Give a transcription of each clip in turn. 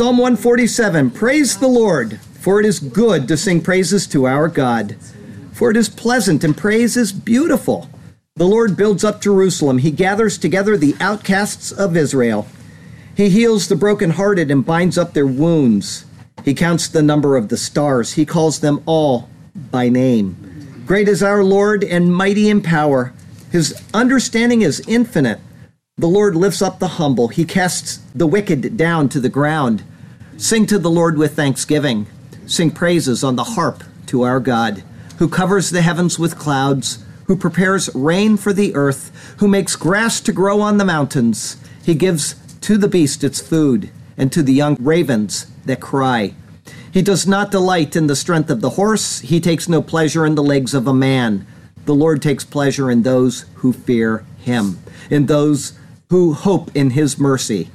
Psalm 147 Praise the Lord, for it is good to sing praises to our God. For it is pleasant and praise is beautiful. The Lord builds up Jerusalem. He gathers together the outcasts of Israel. He heals the brokenhearted and binds up their wounds. He counts the number of the stars. He calls them all by name. Great is our Lord and mighty in power. His understanding is infinite. The Lord lifts up the humble. He casts the wicked down to the ground. Sing to the Lord with thanksgiving. Sing praises on the harp to our God, who covers the heavens with clouds, who prepares rain for the earth, who makes grass to grow on the mountains. He gives to the beast its food, and to the young ravens that cry. He does not delight in the strength of the horse. He takes no pleasure in the legs of a man. The Lord takes pleasure in those who fear him, in those who hope in his mercy.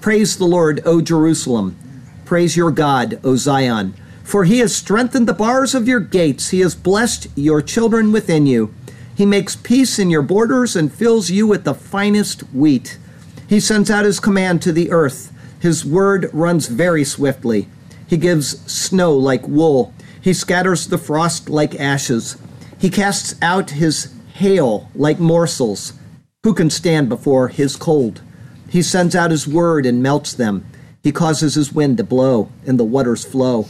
Praise the Lord, O Jerusalem. Praise your God, O Zion. For he has strengthened the bars of your gates. He has blessed your children within you. He makes peace in your borders and fills you with the finest wheat. He sends out his command to the earth. His word runs very swiftly. He gives snow like wool. He scatters the frost like ashes. He casts out his hail like morsels. Who can stand before his cold? He sends out his word and melts them. He causes his wind to blow, and the waters flow.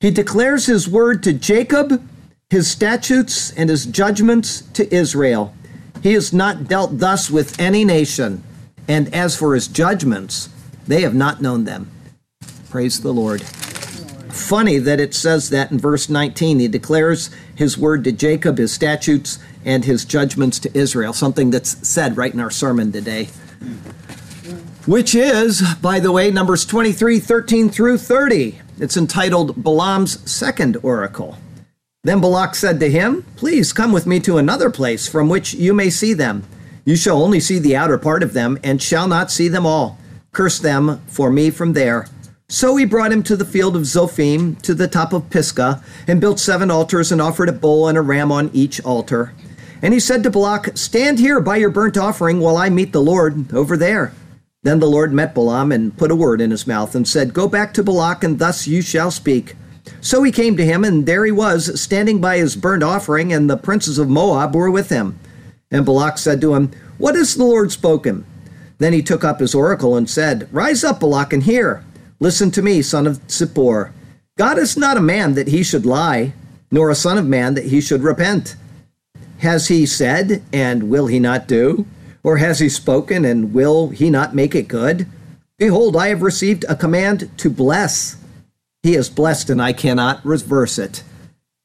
He declares his word to Jacob, his statutes and his judgments to Israel. He has not dealt thus with any nation, and as for his judgments, they have not known them. Praise the Lord. Funny that it says that in verse 19. He declares his word to Jacob, his statutes, and his judgments to Israel, something that's said right in our sermon today. Which is, by the way, Numbers 23 13 through 30. It's entitled Balaam's Second Oracle. Then Balak said to him, Please come with me to another place from which you may see them. You shall only see the outer part of them, and shall not see them all. Curse them for me from there. So he brought him to the field of Zophim, to the top of Pisgah, and built seven altars, and offered a bull and a ram on each altar. And he said to Balak, Stand here by your burnt offering while I meet the Lord over there. Then the Lord met Balaam and put a word in his mouth, and said, Go back to Balak, and thus you shall speak. So he came to him, and there he was, standing by his burnt offering, and the princes of Moab were with him. And Balak said to him, What has the Lord spoken? Then he took up his oracle and said, Rise up, Balak, and hear. Listen to me, son of Zippor. God is not a man that he should lie, nor a son of man that he should repent. Has he said, and will he not do? Or has he spoken, and will he not make it good? Behold, I have received a command to bless. He is blessed, and I cannot reverse it.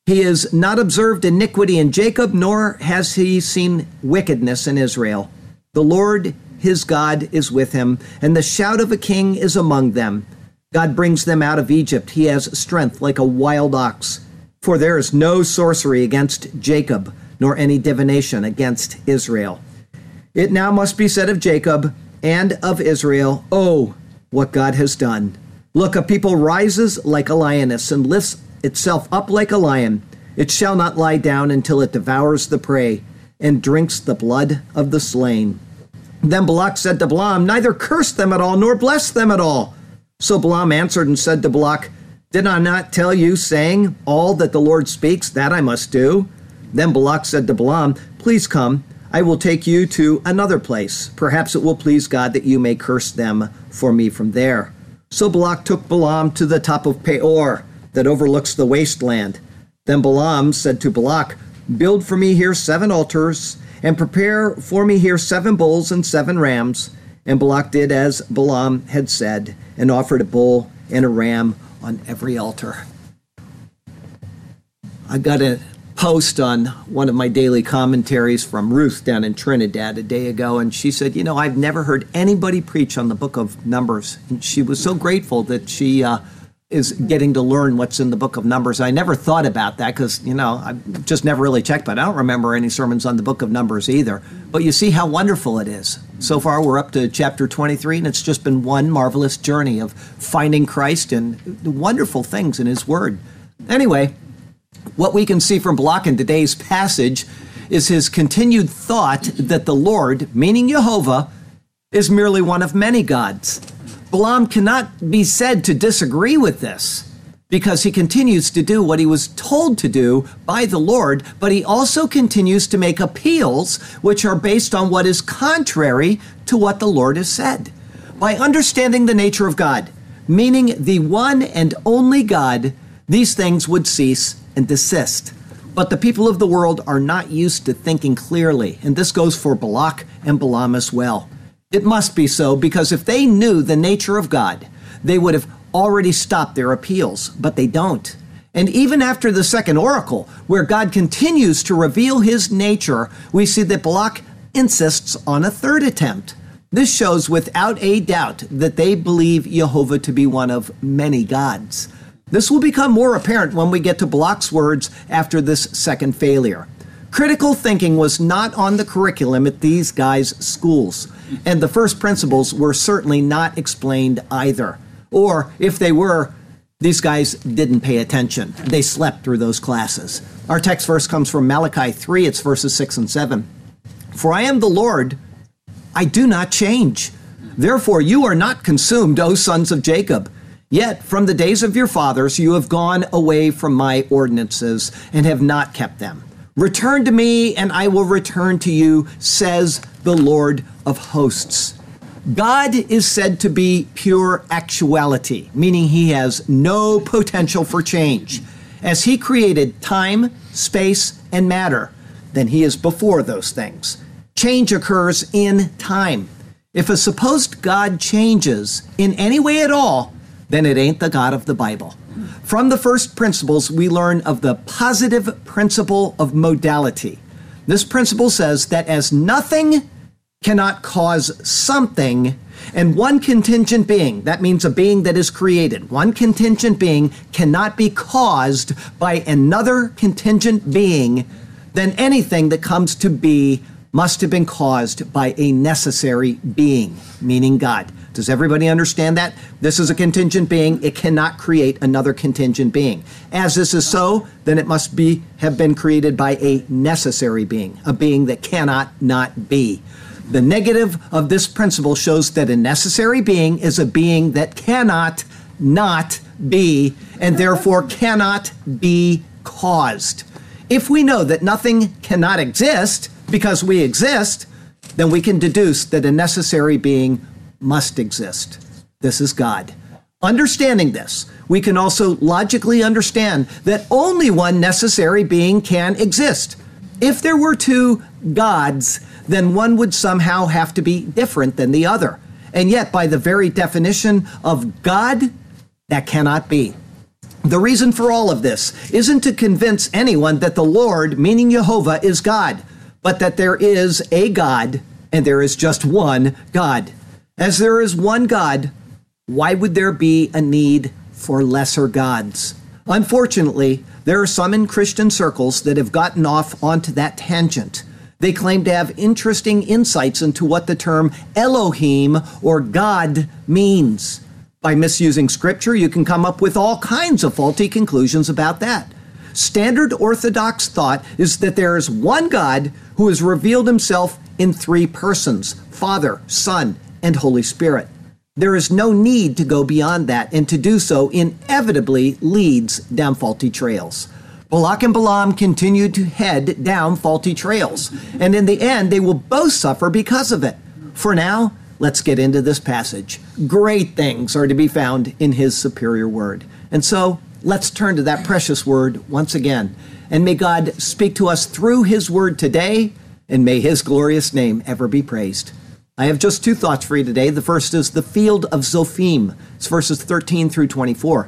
He has not observed iniquity in Jacob, nor has he seen wickedness in Israel. The Lord his God is with him, and the shout of a king is among them. God brings them out of Egypt. He has strength like a wild ox. For there is no sorcery against Jacob, nor any divination against Israel. It now must be said of Jacob and of Israel, Oh, what God has done. Look, a people rises like a lioness and lifts itself up like a lion. It shall not lie down until it devours the prey and drinks the blood of the slain. Then Balak said to Balaam, Neither curse them at all, nor bless them at all. So Balaam answered and said to Balak, Did I not tell you, saying, All that the Lord speaks, that I must do? Then Balak said to Balaam, Please come, I will take you to another place. Perhaps it will please God that you may curse them for me from there. So Balak took Balaam to the top of Peor, that overlooks the wasteland. Then Balaam said to Balak, Build for me here seven altars, and prepare for me here seven bulls and seven rams. And Balak did as Balaam had said, and offered a bull and a ram on every altar. I've got a post on one of my daily commentaries from Ruth down in Trinidad a day ago, and she said, You know, I've never heard anybody preach on the book of Numbers. And she was so grateful that she uh, is getting to learn what's in the book of Numbers. I never thought about that because, you know, I just never really checked, but I don't remember any sermons on the book of Numbers either. But you see how wonderful it is. So far, we're up to chapter 23, and it's just been one marvelous journey of finding Christ and the wonderful things in His Word. Anyway, what we can see from Balak in today's passage is his continued thought that the Lord, meaning Jehovah, is merely one of many gods. Balaam cannot be said to disagree with this because he continues to do what he was told to do by the Lord, but he also continues to make appeals which are based on what is contrary to what the Lord has said. By understanding the nature of God, meaning the one and only God, these things would cease and desist. But the people of the world are not used to thinking clearly, and this goes for Balak and Balaam as well. It must be so because if they knew the nature of God, they would have already stopped their appeals, but they don't. And even after the second oracle, where God continues to reveal his nature, we see that Balak insists on a third attempt. This shows without a doubt that they believe Jehovah to be one of many gods. This will become more apparent when we get to Balak's words after this second failure. Critical thinking was not on the curriculum at these guys' schools, and the first principles were certainly not explained either. Or, if they were, these guys didn't pay attention. They slept through those classes. Our text verse comes from Malachi 3, it's verses 6 and 7. For I am the Lord, I do not change. Therefore, you are not consumed, O sons of Jacob. Yet from the days of your fathers you have gone away from my ordinances and have not kept them. Return to me, and I will return to you, says the Lord of hosts. God is said to be pure actuality, meaning he has no potential for change. As he created time, space, and matter, then he is before those things. Change occurs in time. If a supposed God changes in any way at all, then it ain't the God of the Bible. From the first principles, we learn of the positive principle of modality. This principle says that as nothing cannot cause something, and one contingent being, that means a being that is created, one contingent being cannot be caused by another contingent being, then anything that comes to be must have been caused by a necessary being, meaning God. Does everybody understand that? This is a contingent being. It cannot create another contingent being. As this is so, then it must be have been created by a necessary being, a being that cannot not be. The negative of this principle shows that a necessary being is a being that cannot not be and therefore cannot be caused. If we know that nothing cannot exist because we exist, then we can deduce that a necessary being must exist. This is God. Understanding this, we can also logically understand that only one necessary being can exist. If there were two gods, then one would somehow have to be different than the other. And yet, by the very definition of God, that cannot be. The reason for all of this isn't to convince anyone that the Lord, meaning Jehovah, is God, but that there is a God and there is just one God. As there is one God, why would there be a need for lesser gods? Unfortunately, there are some in Christian circles that have gotten off onto that tangent. They claim to have interesting insights into what the term Elohim or God means. By misusing scripture, you can come up with all kinds of faulty conclusions about that. Standard Orthodox thought is that there is one God who has revealed himself in three persons Father, Son, and Holy Spirit. There is no need to go beyond that, and to do so inevitably leads down faulty trails. Balak and Balaam continue to head down faulty trails, and in the end, they will both suffer because of it. For now, let's get into this passage. Great things are to be found in his superior word. And so, let's turn to that precious word once again. And may God speak to us through his word today, and may his glorious name ever be praised. I have just two thoughts for you today. The first is the field of Zophim. It's verses 13 through 24.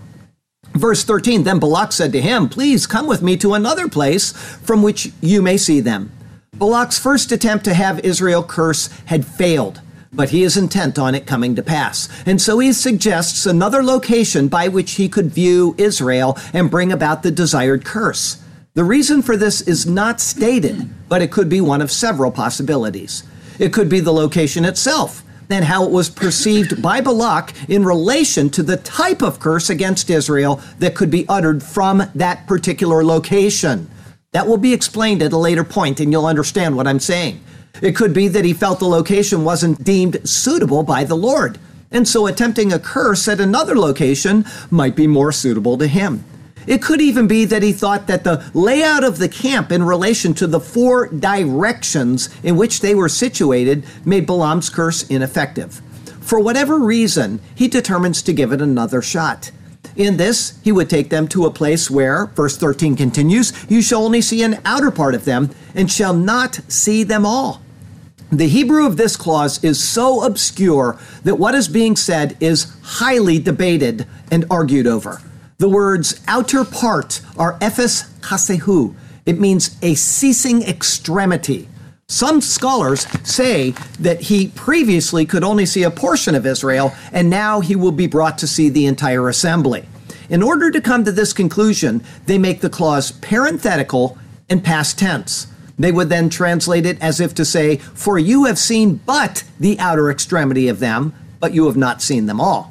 Verse 13 Then Balak said to him, Please come with me to another place from which you may see them. Balak's first attempt to have Israel curse had failed. but he is intent on it coming to pass. And so he suggests another location by which he could view Israel and bring about the desired curse. The reason for this is not stated, but it could be one of several possibilities. It could be the location itself and how it was perceived by Balak in relation to the type of curse against Israel that could be uttered from that particular location. That will be explained at a later point, and you'll understand what I'm saying. It could be that he felt the location wasn't deemed suitable by the Lord, and so attempting a curse at another location might be more suitable to him. It could even be that he thought that the layout of the camp in relation to the four directions in which they were situated made Balaam's curse ineffective. For whatever reason, he determines to give it another shot. In this, he would take them to a place where, verse 13 continues, you shall only see an outer part of them and shall not see them all. The Hebrew of this clause is so obscure that what is being said is highly debated and argued over. The words outer part are ephes kasehu. It means a ceasing extremity. Some scholars say that he previously could only see a portion of Israel, and now he will be brought to see the entire assembly. In order to come to this conclusion, they make the clause parenthetical and past tense. They would then translate it as if to say, For you have seen but the outer extremity of them, but you have not seen them all.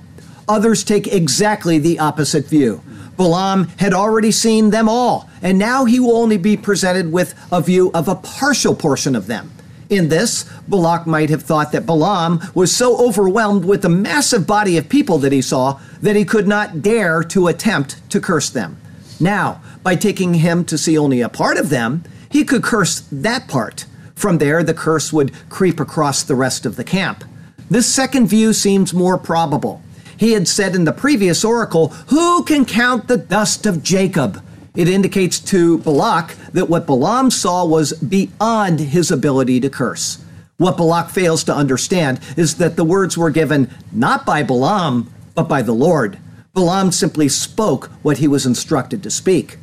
Others take exactly the opposite view. Balaam had already seen them all, and now he will only be presented with a view of a partial portion of them. In this, Balak might have thought that Balaam was so overwhelmed with the massive body of people that he saw that he could not dare to attempt to curse them. Now, by taking him to see only a part of them, he could curse that part. From there, the curse would creep across the rest of the camp. This second view seems more probable. He had said in the previous oracle, Who can count the dust of Jacob? It indicates to Balak that what Balaam saw was beyond his ability to curse. What Balak fails to understand is that the words were given not by Balaam, but by the Lord. Balaam simply spoke what he was instructed to speak.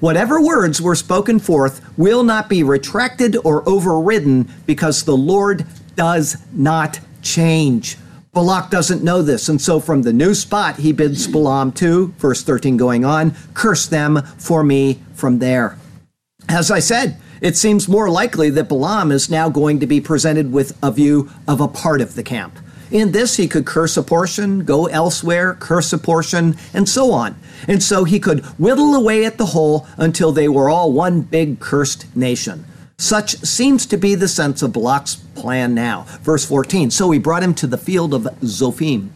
Whatever words were spoken forth will not be retracted or overridden because the Lord does not change. Balak doesn't know this, and so from the new spot, he bids Balaam to, verse 13 going on, curse them for me from there. As I said, it seems more likely that Balaam is now going to be presented with a view of a part of the camp. In this, he could curse a portion, go elsewhere, curse a portion, and so on. And so he could whittle away at the whole until they were all one big cursed nation. Such seems to be the sense of Balak's plan now. Verse 14 So he brought him to the field of Zophim.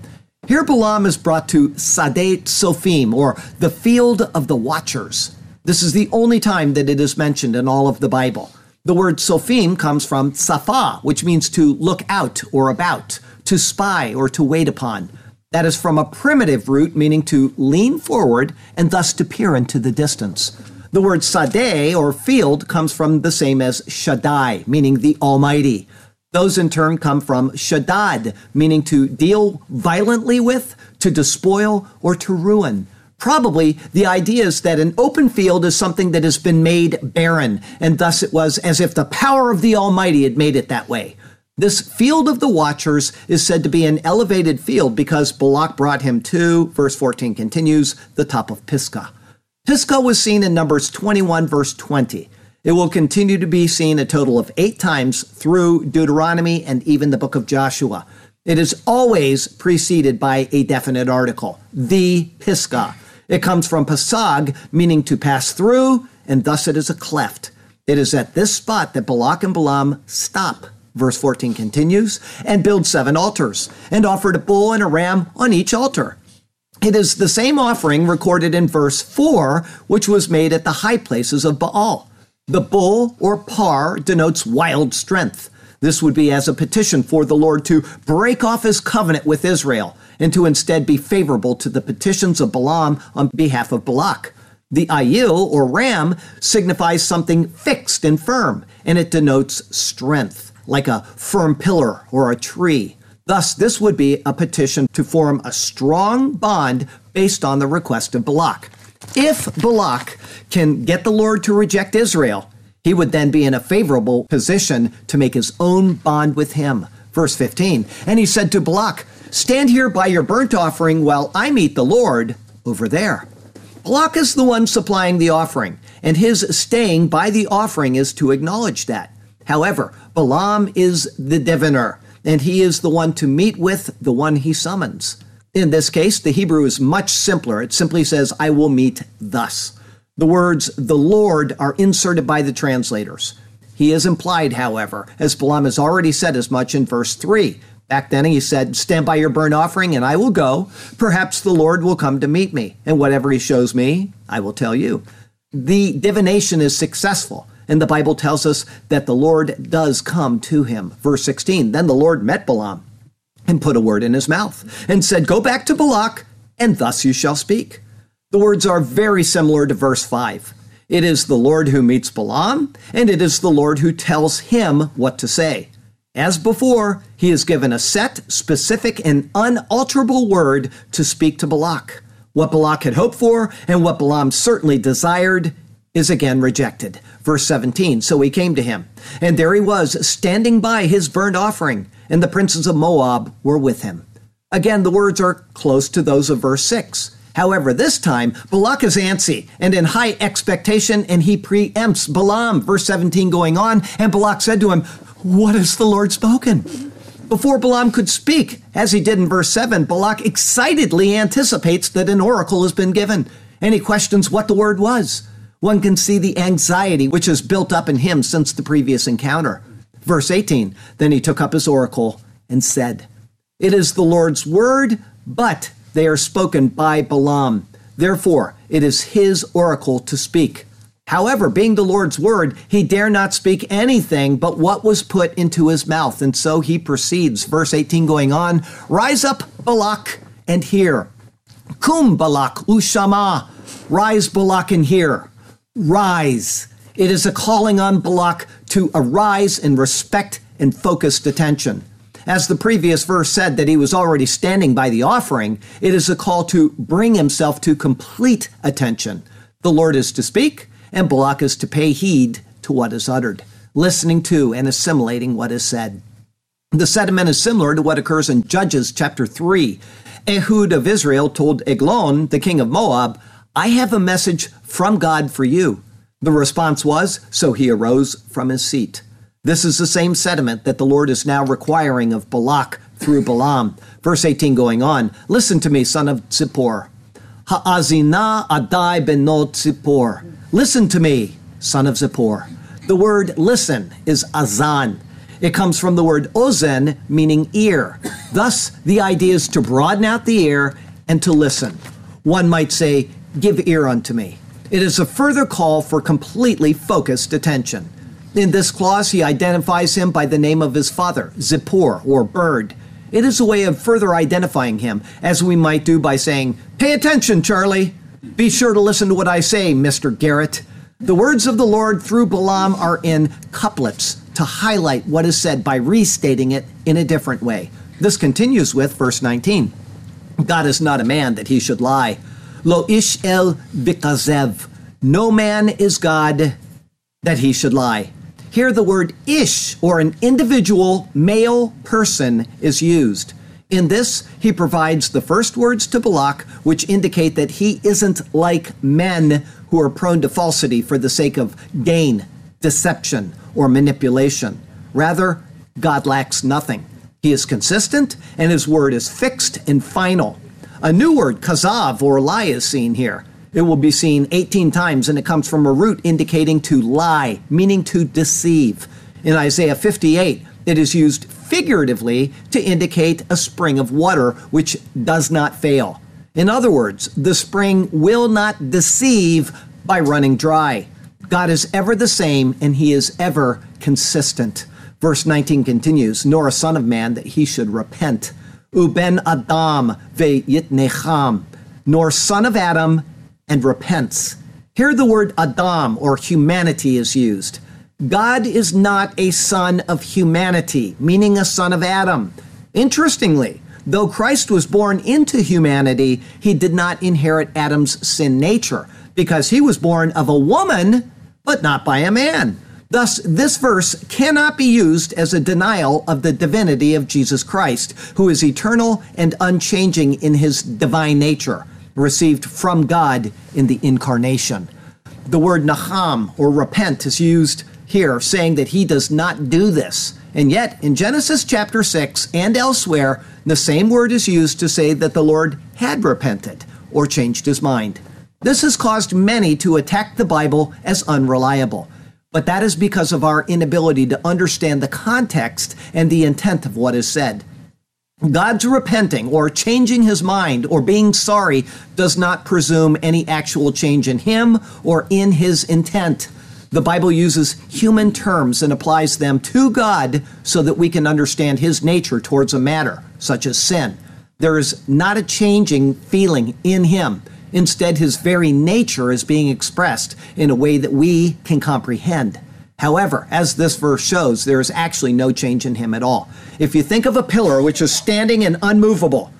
Here Balaam is brought to Sade Sophim, or the field of the watchers. This is the only time that it is mentioned in all of the Bible. The word Sophim comes from Safa, which means to look out or about to spy or to wait upon. That is from a primitive root meaning to lean forward and thus to peer into the distance. The word sadeh or field comes from the same as Shaddai, meaning the Almighty. Those in turn come from Shaddad, meaning to deal violently with, to despoil, or to ruin. Probably the idea is that an open field is something that has been made barren, and thus it was as if the power of the Almighty had made it that way. This field of the watchers is said to be an elevated field because Balak brought him to, verse 14 continues, the top of Pisgah. Pisgah was seen in Numbers 21, verse 20. It will continue to be seen a total of eight times through Deuteronomy and even the book of Joshua. It is always preceded by a definite article, the Pisgah. It comes from pasag, meaning to pass through, and thus it is a cleft. It is at this spot that Balak and Balaam stop Verse 14 continues, and build seven altars, and offered a bull and a ram on each altar. It is the same offering recorded in verse 4, which was made at the high places of Baal. The bull or par denotes wild strength. This would be as a petition for the Lord to break off his covenant with Israel and to instead be favorable to the petitions of Balaam on behalf of Balak. The ayil or ram signifies something fixed and firm, and it denotes strength like a firm pillar or a tree. Thus, this would be a petition to form a strong bond based on the request of Balak. If Balak can get the Lord to reject Israel, he would then be in a favorable position to make his own bond with him. Verse 15, and he said to Balak, Stand here by your burnt offering while I meet the Lord over there. Balak is the one supplying the offering, and his staying by the offering is to acknowledge that. However, Balaam is the diviner, and he is the one to meet with the one he summons. In this case, the Hebrew is much simpler. It simply says, I will meet thus. The words the Lord are inserted by the translators. He is implied, however, as Balaam has already said as much in verse 3. Back then he said, Stand by your burnt offering, and I will go. Perhaps the Lord will come to meet me, and whatever he shows me, I will tell you. The divination is successful, and the Bible tells us that the Lord does come to him. Verse 16 Then the Lord met Balaam and put a word in his mouth and said, Go back to Balak, and thus you shall speak. The words are very similar to verse 5. It is the Lord who meets Balaam, and it is the Lord who tells him what to say. As before, he is given a set, specific, and unalterable word to speak to Balak. What Balak had hoped for and what Balaam certainly desired is again rejected. Verse 17 So he came to him, and there he was, standing by his burnt offering, and the princes of Moab were with him. Again, the words are close to those of verse 6. However, this time, Balak is antsy and in high expectation, and he preempts Balaam. Verse 17 going on, and Balak said to him, what has the Lord spoken? Before Balaam could speak, as he did in verse 7, Balak excitedly anticipates that an oracle has been given, and he questions what the word was. One can see the anxiety which has built up in him since the previous encounter. Verse 18 Then he took up his oracle and said, It is the Lord's word, but they are spoken by Balaam. Therefore, it is his oracle to speak. However, being the Lord's word, he dare not speak anything but what was put into his mouth. And so he proceeds. Verse 18 going on Rise up, Balak, and hear. Kum Balak, Ushama. Rise, Balak, and hear. Rise. It is a calling on Balak to arise in respect and focused attention. As the previous verse said that he was already standing by the offering, it is a call to bring himself to complete attention. The Lord is to speak, and Balak is to pay heed to what is uttered, listening to and assimilating what is said. The sentiment is similar to what occurs in Judges chapter 3. Ehud of Israel told Eglon, the king of Moab, I have a message from God for you. The response was, So he arose from his seat. This is the same sentiment that the Lord is now requiring of Balak through Balaam. Verse 18 going on, Listen to me, son of Zippor. Ha'azina adai benot Zippor. Listen to me, son of Zippor. The word listen is azan. It comes from the word ozen, meaning ear. Thus, the idea is to broaden out the ear and to listen. One might say, Give ear unto me. It is a further call for completely focused attention. In this clause, he identifies him by the name of his father, Zippor, or bird. It is a way of further identifying him, as we might do by saying, Pay attention, Charlie. Be sure to listen to what I say, Mr. Garrett. The words of the Lord through Balaam are in couplets to highlight what is said by restating it in a different way. This continues with verse 19 God is not a man that he should lie. Lo ish el vikazev. No man is God that he should lie. Here, the word ish, or an individual male person, is used. In this, he provides the first words to Balak, which indicate that he isn't like men who are prone to falsity for the sake of gain, deception, or manipulation. Rather, God lacks nothing. He is consistent, and his word is fixed and final. A new word, kazav, or lie, is seen here. It will be seen 18 times, and it comes from a root indicating to lie, meaning to deceive. In Isaiah 58, it is used figuratively to indicate a spring of water which does not fail. In other words, the spring will not deceive by running dry. God is ever the same, and he is ever consistent. Verse 19 continues, Nor a son of man that he should repent. Uben Adam ve yitnecham, nor son of Adam and repents. Here, the word Adam or humanity is used. God is not a son of humanity, meaning a son of Adam. Interestingly, though Christ was born into humanity, he did not inherit Adam's sin nature because he was born of a woman, but not by a man. Thus, this verse cannot be used as a denial of the divinity of Jesus Christ, who is eternal and unchanging in his divine nature, received from God in the incarnation. The word naham or repent is used here, saying that he does not do this. And yet, in Genesis chapter 6 and elsewhere, the same word is used to say that the Lord had repented or changed his mind. This has caused many to attack the Bible as unreliable but that is because of our inability to understand the context and the intent of what is said. God's repenting or changing his mind or being sorry does not presume any actual change in him or in his intent. The Bible uses human terms and applies them to God so that we can understand his nature towards a matter, such as sin. There is not a changing feeling in him. Instead, his very nature is being expressed in a way that we can comprehend. However, as this verse shows, there is actually no change in him at all. If you think of a pillar which is standing and unmovable,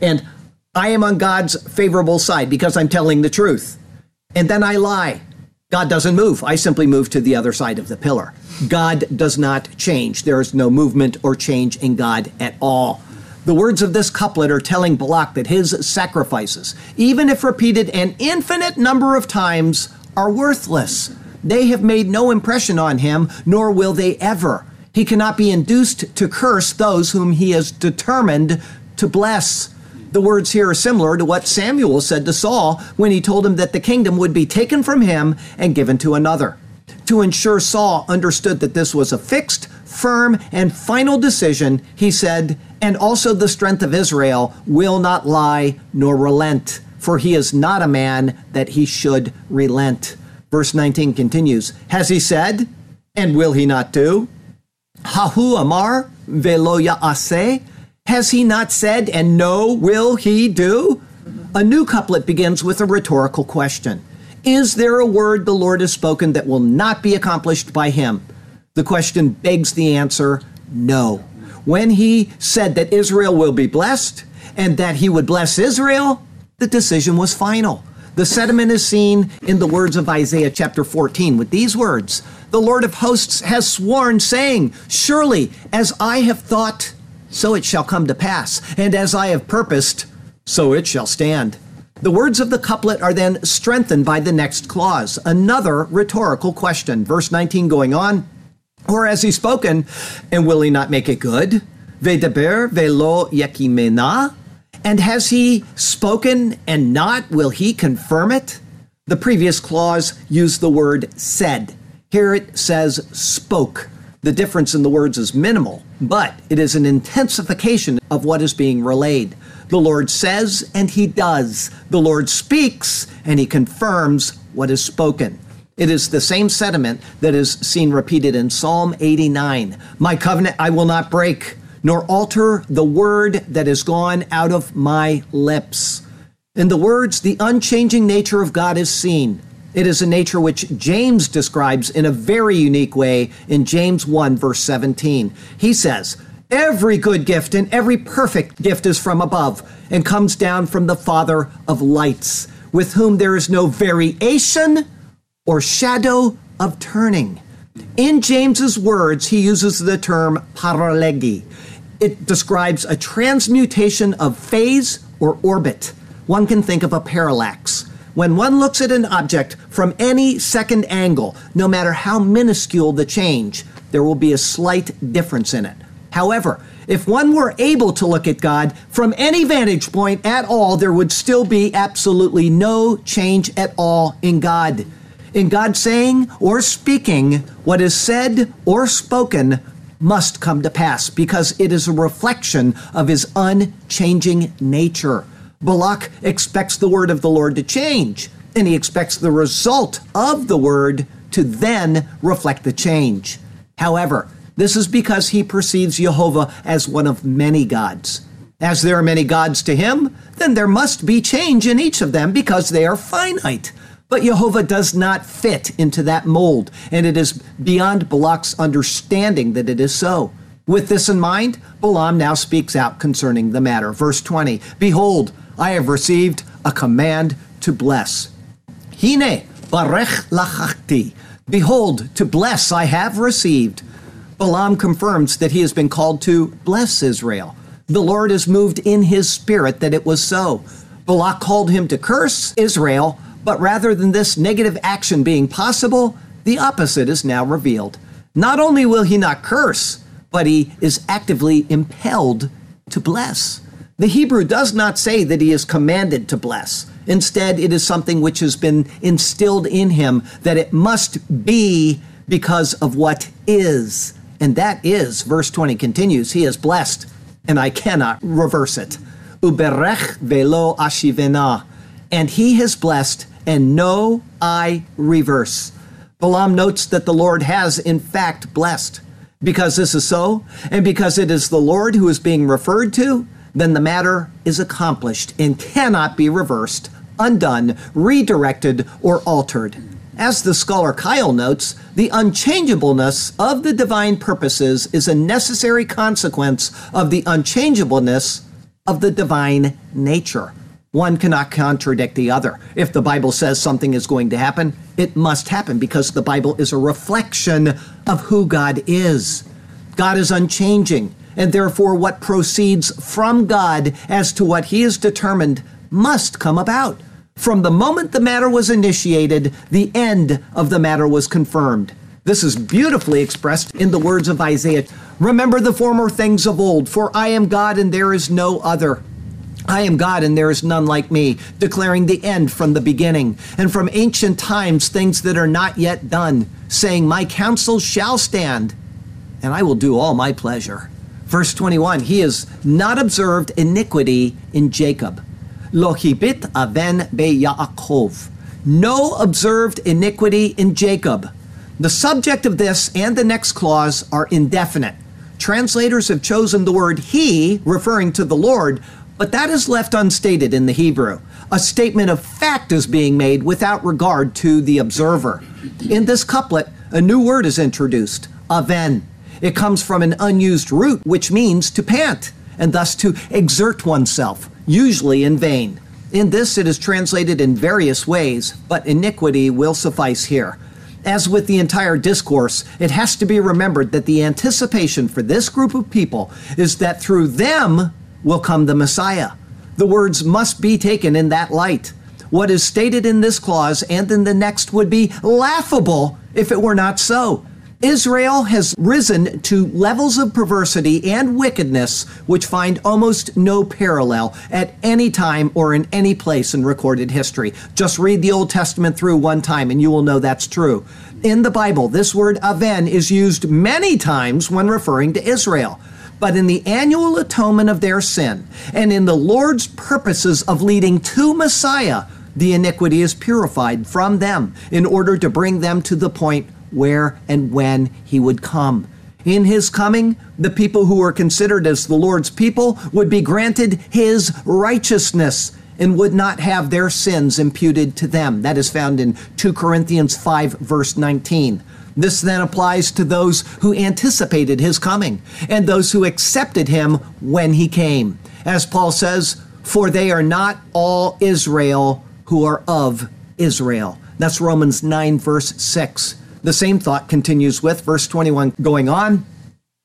and I am on God's favorable side because I'm telling the truth, and then I lie, God doesn't move. I simply move to the other side of the pillar. God does not change. There is no movement or change in God at all. The words of this couplet are telling Balak that his sacrifices, even if repeated an infinite number of times, are worthless. They have made no impression on him, nor will they ever. He cannot be induced to curse those whom he has determined to bless. The words here are similar to what Samuel said to Saul when he told him that the kingdom would be taken from him and given to another. To ensure Saul understood that this was a fixed, firm, and final decision, he said, and also the strength of Israel will not lie nor relent, for he is not a man that he should relent. Verse 19 continues Has he said, and will he not do? Hahu Amar? Has he not said, and no, will he do? A new couplet begins with a rhetorical question Is there a word the Lord has spoken that will not be accomplished by him? The question begs the answer no when he said that Israel will be blessed and that he would bless Israel, the decision was final. The sentiment is seen in the words of Isaiah chapter 14 with these words The Lord of hosts has sworn, saying, Surely as I have thought, so it shall come to pass, and as I have purposed, so it shall stand. The words of the couplet are then strengthened by the next clause, another rhetorical question. Verse 19 going on. Or has he spoken, and will he not make it good? Vedaber velo yekimena? And has he spoken and not will he confirm it? The previous clause used the word said. Here it says spoke. The difference in the words is minimal, but it is an intensification of what is being relayed. The Lord says and he does. The Lord speaks and he confirms what is spoken. It is the same sentiment that is seen repeated in Psalm 89 My covenant I will not break, nor alter the word that is gone out of my lips. In the words, the unchanging nature of God is seen. It is a nature which James describes in a very unique way in James 1, verse 17. He says, Every good gift and every perfect gift is from above and comes down from the Father of lights, with whom there is no variation or shadow of turning. In James's words, he uses the term parallage. It describes a transmutation of phase or orbit. One can think of a parallax. When one looks at an object from any second angle, no matter how minuscule the change, there will be a slight difference in it. However, if one were able to look at God from any vantage point at all, there would still be absolutely no change at all in God in God saying or speaking, what is said or spoken must come to pass because it is a reflection of his unchanging nature. Balak expects the word of the Lord to change, and he expects the result of the word to then reflect the change. However, this is because he perceives Jehovah as one of many gods. As there are many gods to him, then there must be change in each of them because they are finite. But Jehovah does not fit into that mold, and it is beyond Balak's understanding that it is so. With this in mind, Balaam now speaks out concerning the matter. Verse 20 Behold, I have received a command to bless. Hine barech lachachti. Behold, to bless I have received. Balaam confirms that he has been called to bless Israel. The Lord has moved in his spirit that it was so. Balak called him to curse Israel, but rather than this negative action being possible, the opposite is now revealed. Not only will he not curse, but he is actively impelled to bless. The Hebrew does not say that he is commanded to bless. Instead, it is something which has been instilled in him that it must be because of what is. And that is, verse 20 continues, he is blessed, and I cannot reverse it. Uberech velo ashivena. And he has blessed, and no I reverse. Balaam notes that the Lord has, in fact, blessed. Because this is so, and because it is the Lord who is being referred to, then the matter is accomplished and cannot be reversed, undone, redirected, or altered. As the scholar Keil notes, the unchangeableness of the divine purposes is a necessary consequence of the unchangeableness of the divine nature. One cannot contradict the other. If the Bible says something is going to happen, it must happen because the Bible is a reflection of who God is. God is unchanging, and therefore what proceeds from God as to what He has determined must come about. From the moment the matter was initiated, the end of the matter was confirmed. This is beautifully expressed in the words of Isaiah Remember the former things of old, for I am God and there is no other. I am God and there is none like me, declaring the end from the beginning, and from ancient times things that are not yet done, saying, My counsel shall stand, and I will do all my pleasure. Verse 21 He has not observed iniquity in Jacob. Lohibit aven be Yaakov. No observed iniquity in Jacob. The subject of this and the next clause are indefinite. Translators have chosen the word he, referring to the Lord, but that is left unstated in the Hebrew. A statement of fact is being made without regard to the observer. In this couplet, a new word is introduced, aven. It comes from an unused root, which means to pant, and thus to exert oneself, usually in vain. In this, it is translated in various ways, but iniquity will suffice here. As with the entire discourse, it has to be remembered that the anticipation for this group of people is that through them will come the Messiah. The words must be taken in that light. What is stated in this clause and in the next would be laughable if it were not so. Israel has risen to levels of perversity and wickedness which find almost no parallel at any time or in any place in recorded history. Just read the Old Testament through one time and you will know that's true. In the Bible, this word aven is used many times when referring to Israel. But in the annual atonement of their sin and in the Lord's purposes of leading to Messiah, the iniquity is purified from them in order to bring them to the point where and when he would come. In his coming, the people who were considered as the Lord's people would be granted his righteousness and would not have their sins imputed to them. That is found in 2 Corinthians 5, verse 19. This then applies to those who anticipated his coming and those who accepted him when he came. As Paul says, For they are not all Israel who are of Israel. That's Romans 9, verse 6. The same thought continues with verse 21 going on,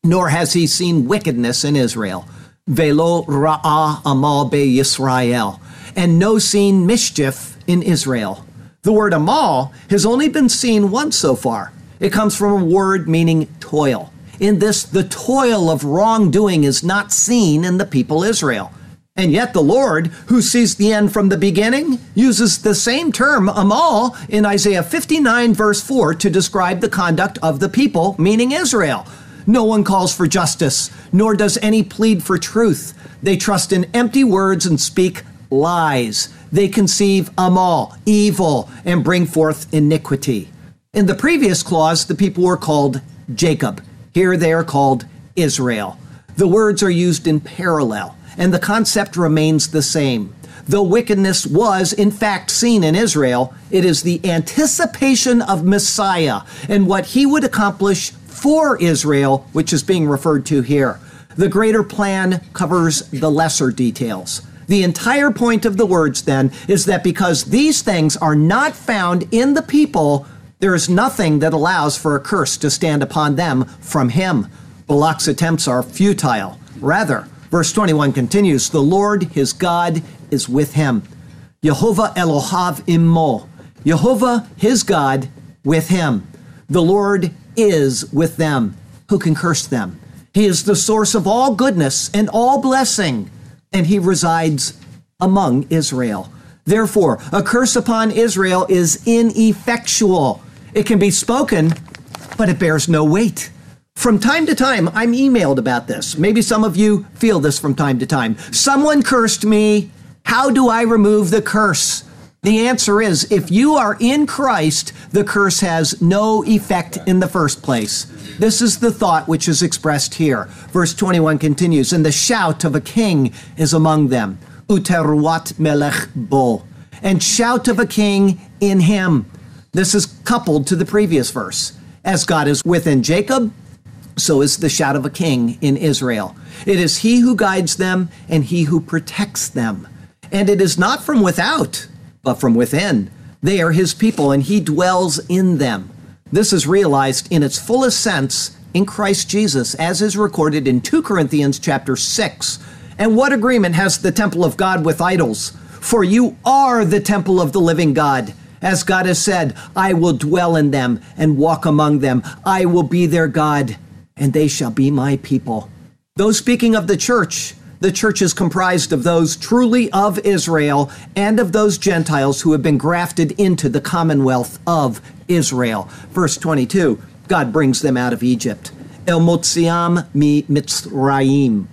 nor has he seen wickedness in Israel. Velo ra'ah amal be Yisrael, and no seen mischief in Israel. The word amal has only been seen once so far. It comes from a word meaning toil. In this, the toil of wrongdoing is not seen in the people Israel. And yet, the Lord, who sees the end from the beginning, uses the same term, amal, in Isaiah 59, verse 4, to describe the conduct of the people, meaning Israel. No one calls for justice, nor does any plead for truth. They trust in empty words and speak lies. They conceive amal, evil, and bring forth iniquity. In the previous clause, the people were called Jacob. Here they are called Israel. The words are used in parallel and the concept remains the same. Though wickedness was in fact seen in Israel, it is the anticipation of Messiah and what he would accomplish for Israel, which is being referred to here. The greater plan covers the lesser details. The entire point of the words, then, is that because these things are not found in the people, There is nothing that allows for a curse to stand upon them from him. Balak's attempts are futile. Rather, verse 21 continues The Lord, his God, is with him. Jehovah Elohav immo. Jehovah, his God, with him. The Lord is with them. Who can curse them? He is the source of all goodness and all blessing, and he resides among Israel. Therefore, a curse upon Israel is ineffectual. It can be spoken, but it bears no weight. From time to time, I'm emailed about this. Maybe some of you feel this from time to time. Someone cursed me. How do I remove the curse? The answer is if you are in Christ, the curse has no effect in the first place. This is the thought which is expressed here. Verse 21 continues, And the shout of a king is among them, Uteruat melech bo, and shout of a king in him. This is coupled to the previous verse. As God is within Jacob, so is the shout of a king in Israel. It is he who guides them and he who protects them. And it is not from without but from within. They are his people, and he dwells in them. This is realized in its fullest sense in Christ Jesus, as is recorded in 2 Corinthians chapter 6. And what agreement has the temple of God with idols? For you are the temple of the living God. As God has said, I will dwell in them and walk among them. I will be their God, and they shall be my people. Though speaking of the church, the church is comprised of those truly of Israel and of those Gentiles who have been grafted into the commonwealth of Israel. Verse 22 God brings them out of Egypt. El Motziam mi Mitzrayim.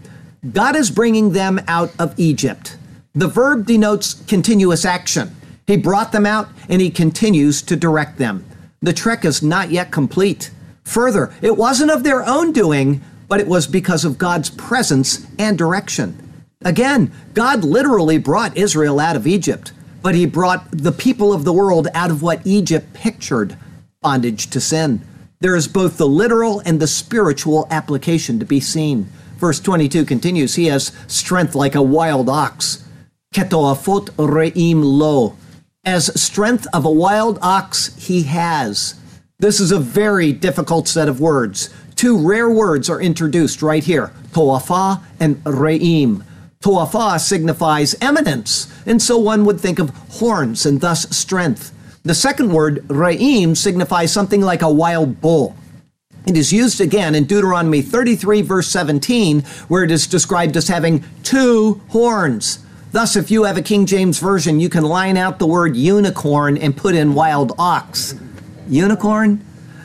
God is bringing them out of Egypt. The verb denotes continuous action. He brought them out and he continues to direct them. The trek is not yet complete. Further, it wasn't of their own doing, but it was because of God's presence and direction. Again, God literally brought Israel out of Egypt, but he brought the people of the world out of what Egypt pictured bondage to sin. There is both the literal and the spiritual application to be seen. Verse 22 continues He has strength like a wild ox. Ketoafot re'im lo. As strength of a wild ox, he has. This is a very difficult set of words. Two rare words are introduced right here toafa and re'im. Toafa signifies eminence, and so one would think of horns and thus strength. The second word, re'im, signifies something like a wild bull. It is used again in Deuteronomy 33, verse 17, where it is described as having two horns. Thus, if you have a King James Version, you can line out the word unicorn and put in wild ox. Unicorn?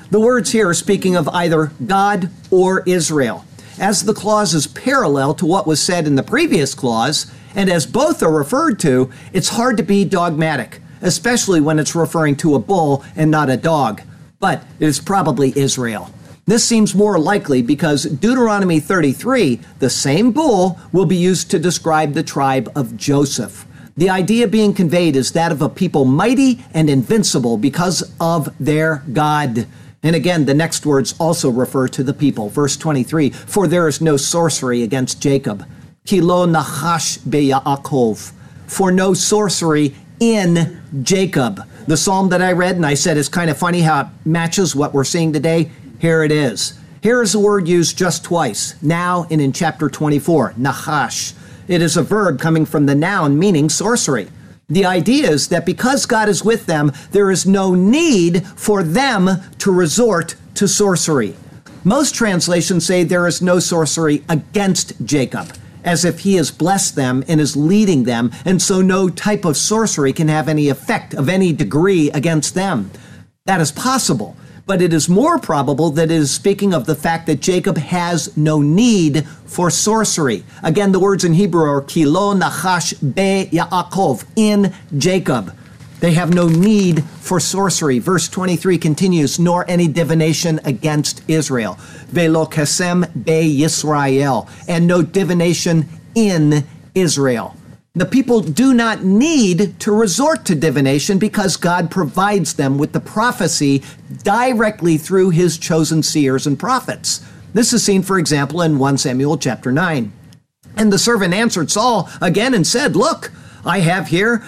The words here are speaking of either God or Israel. As the clause is parallel to what was said in the previous clause, and as both are referred to, it's hard to be dogmatic, especially when it's referring to a bull and not a dog. But it is probably Israel. This seems more likely because Deuteronomy 33, the same bull, will be used to describe the tribe of Joseph. The idea being conveyed is that of a people mighty and invincible because of their God. And again, the next words also refer to the people. Verse 23 For there is no sorcery against Jacob. Kilo nachash be'Yaakov. For no sorcery in Jacob. The psalm that I read and I said is kind of funny how it matches what we're seeing today. Here it is. Here is a word used just twice, now and in chapter 24, nachash. It is a verb coming from the noun meaning sorcery. The idea is that because God is with them, there is no need for them to resort to sorcery. Most translations say there is no sorcery against Jacob, as if he has blessed them and is leading them, and so no type of sorcery can have any effect of any degree against them. That is possible but it is more probable that it is speaking of the fact that Jacob has no need for sorcery. Again, the words in Hebrew are kilo nachash be Yaakov, in Jacob. They have no need for sorcery. Verse 23 continues, nor any divination against Israel. Velo kesem be Yisrael, and no divination in Israel. The people do not need to resort to divination because God provides them with the prophecy directly through his chosen seers and prophets. This is seen, for example, in 1 Samuel chapter 9. And the servant answered Saul again and said, Look, I have here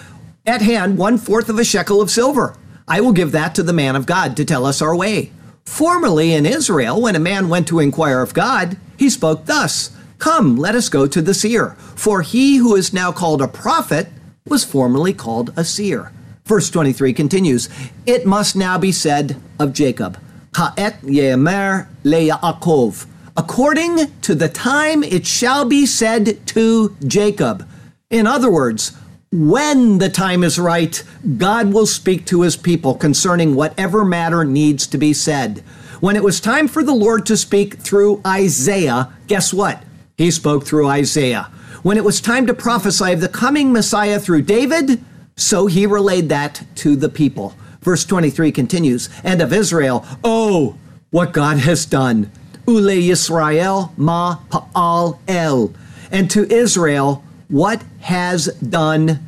at hand one fourth of a shekel of silver. I will give that to the man of God to tell us our way. Formerly in Israel, when a man went to inquire of God, he spoke thus Come, let us go to the seer. For he who is now called a prophet was formerly called a seer. Verse 23 continues It must now be said of Jacob, Ha'et yemer le'Yaakov. According to the time it shall be said to Jacob. In other words, when the time is right, God will speak to his people concerning whatever matter needs to be said. When it was time for the Lord to speak through Isaiah, guess what? He spoke through Isaiah. When it was time to prophesy of the coming Messiah through David, so he relayed that to the people. Verse 23 continues, and of Israel, oh, what God has done. Ule Yisrael ma pa'al el. And to Israel, what has done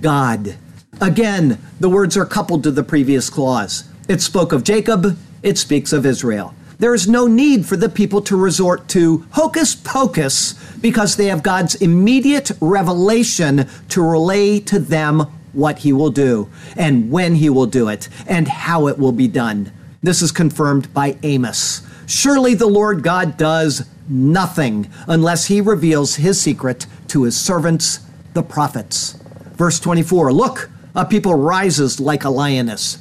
God. Again, the words are coupled to the previous clause. It spoke of Jacob, it speaks of Israel. There is no need for the people to resort to hocus pocus because they have God's immediate revelation to relay to them what he will do and when he will do it and how it will be done. This is confirmed by Amos. Surely the Lord God does nothing unless he reveals his secret to his servants, the prophets. Verse 24 Look, a people rises like a lioness.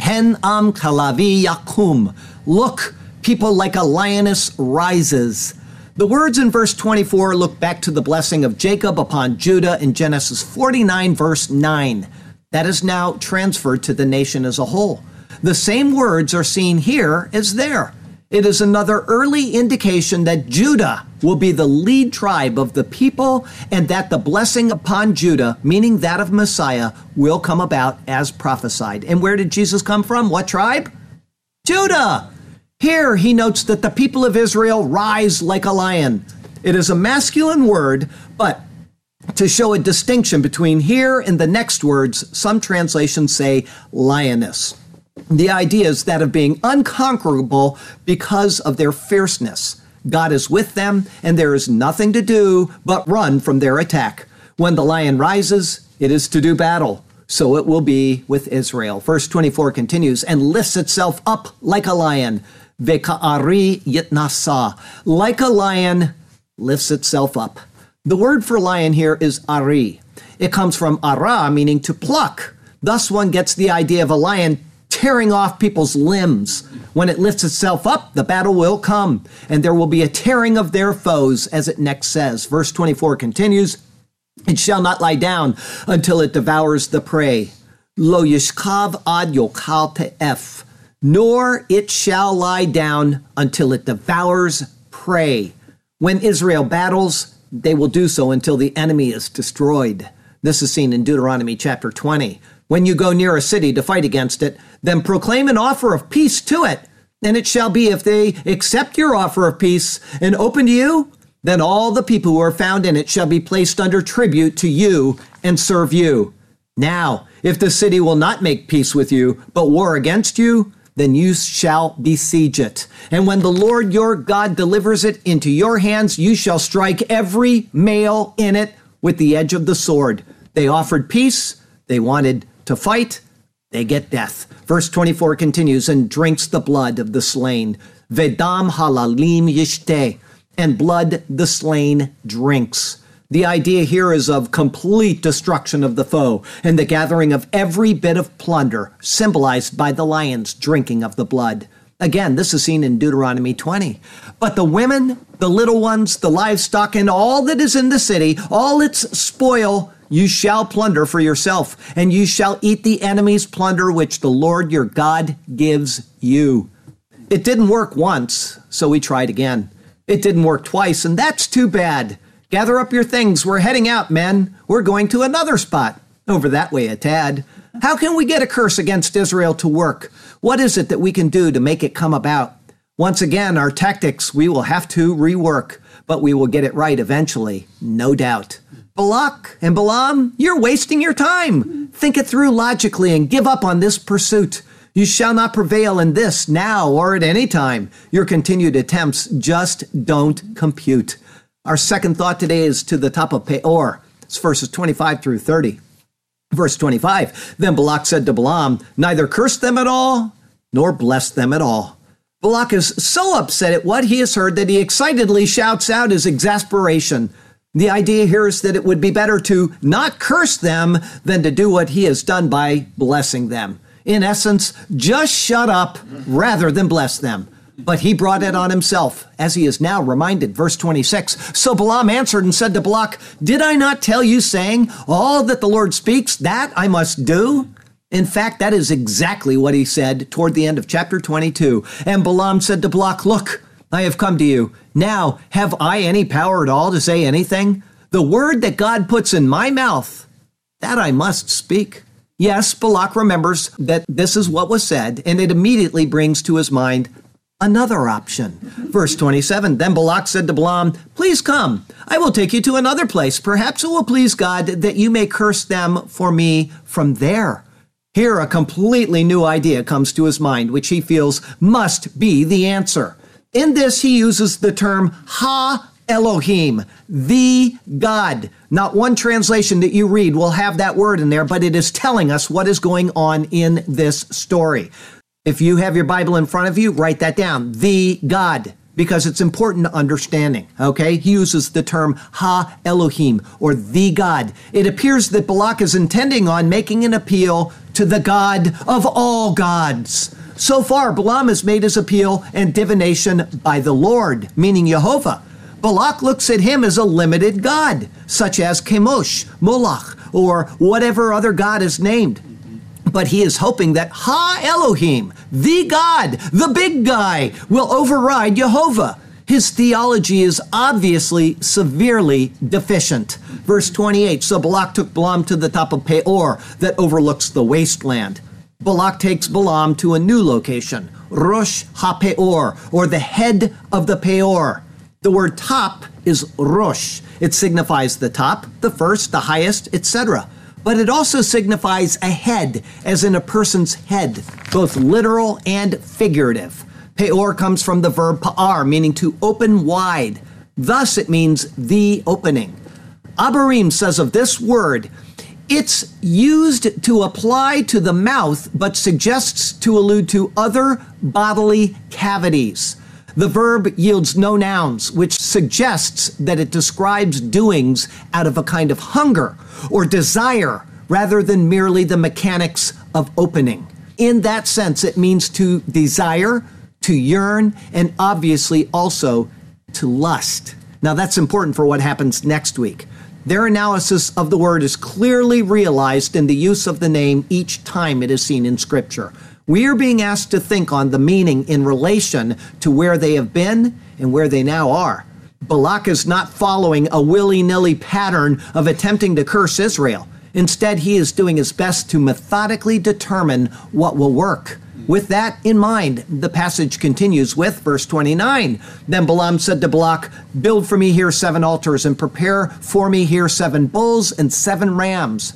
Hen am kalavi yakum. Look, people like a lioness rises. The words in verse 24 look back to the blessing of Jacob upon Judah in Genesis 49, verse 9. That is now transferred to the nation as a whole. The same words are seen here as there. It is another early indication that Judah will be the lead tribe of the people and that the blessing upon Judah, meaning that of Messiah, will come about as prophesied. And where did Jesus come from? What tribe? Judah. Here he notes that the people of Israel rise like a lion. It is a masculine word, but to show a distinction between here and the next words, some translations say lioness. The idea is that of being unconquerable because of their fierceness. God is with them, and there is nothing to do but run from their attack. When the lion rises, it is to do battle. So it will be with Israel. Verse 24 continues, and lifts itself up like a lion. Veka'ari yitnasa. Like a lion, lifts itself up. The word for lion here is ari. It comes from ara, meaning to pluck. Thus, one gets the idea of a lion tearing off people's limbs. When it lifts itself up, the battle will come, and there will be a tearing of their foes, as it next says. Verse 24 continues It shall not lie down until it devours the prey. Lo yishkav ad yokal te'ef. Nor it shall lie down until it devours prey. When Israel battles, they will do so until the enemy is destroyed. This is seen in Deuteronomy chapter 20. When you go near a city to fight against it, then proclaim an offer of peace to it. And it shall be if they accept your offer of peace and open to you, then all the people who are found in it shall be placed under tribute to you and serve you. Now, if the city will not make peace with you, but war against you, then you shall besiege it. And when the Lord your God delivers it into your hands, you shall strike every male in it with the edge of the sword. They offered peace, they wanted to fight, they get death. Verse 24 continues, and drinks the blood of the slain. Vedam halalim yishte, and blood the slain drinks. The idea here is of complete destruction of the foe and the gathering of every bit of plunder, symbolized by the lions drinking of the blood. Again, this is seen in Deuteronomy 20. But the women, the little ones, the livestock, and all that is in the city, all its spoil, you shall plunder for yourself, and you shall eat the enemy's plunder which the Lord your God gives you. It didn't work once, so we tried again. It didn't work twice, and that's too bad. Gather up your things. We're heading out, men. We're going to another spot. Over that way a tad. How can we get a curse against Israel to work? What is it that we can do to make it come about? Once again, our tactics we will have to rework, but we will get it right eventually, no doubt. Balak and Balaam, you're wasting your time. Think it through logically and give up on this pursuit. You shall not prevail in this now or at any time. Your continued attempts just don't compute. Our second thought today is to the top of Peor. It's verses 25 through 30. Verse 25 Then Balak said to Balaam, Neither curse them at all, nor bless them at all. Balak is so upset at what he has heard that he excitedly shouts out his exasperation. The idea here is that it would be better to not curse them than to do what he has done by blessing them. In essence, just shut up rather than bless them. But he brought it on himself, as he is now reminded. Verse 26 So Balaam answered and said to Balak, Did I not tell you, saying, All that the Lord speaks, that I must do? In fact, that is exactly what he said toward the end of chapter 22. And Balaam said to Balak, Look, I have come to you. Now, have I any power at all to say anything? The word that God puts in my mouth, that I must speak. Yes, Balak remembers that this is what was said, and it immediately brings to his mind another option. Verse 27 Then Balak said to Balaam, Please come, I will take you to another place. Perhaps it will please God that you may curse them for me from there. Here, a completely new idea comes to his mind, which he feels must be the answer. In this, he uses the term Ha Elohim, the God. Not one translation that you read will have that word in there, but it is telling us what is going on in this story. If you have your Bible in front of you, write that down. The God, because it's important to understanding. Okay? He uses the term Ha Elohim, or the God. It appears that Balak is intending on making an appeal to the God of all gods. So far, Balaam has made his appeal and divination by the Lord, meaning Jehovah. Balak looks at him as a limited God, such as Chemosh, Moloch, or whatever other God is named but he is hoping that Ha Elohim, the God, the big guy, will override Jehovah. His theology is obviously severely deficient. Verse 28 So Balak took Balaam to the top of Peor that overlooks the wasteland. Balak takes Balaam to a new location, Rosh HaPeor, or the head of the Peor. The word top is Rosh. It signifies the top, the first, the highest, etc but it also signifies a head, as in a person's head, both literal and figurative. Peor comes from the verb pa'ar, meaning to open wide. Thus, it means the opening. Abarim says of this word, it's used to apply to the mouth, but suggests to allude to other bodily cavities. The verb yields no nouns, which suggests that it describes doings out of a kind of hunger or desire rather than merely the mechanics of opening. In that sense, it means to desire, to yearn, and obviously also to lust. Now, that's important for what happens next week. Their analysis of the word is clearly realized in the use of the name each time it is seen in Scripture. We are being asked to think on the meaning in relation to where they have been and where they now are. Balak is not following a willy nilly pattern of attempting to curse Israel. Instead, he is doing his best to methodically determine what will work. With that in mind, the passage continues with verse 29. Then Balaam said to Balak, Build for me here seven altars and prepare for me here seven bulls and seven rams.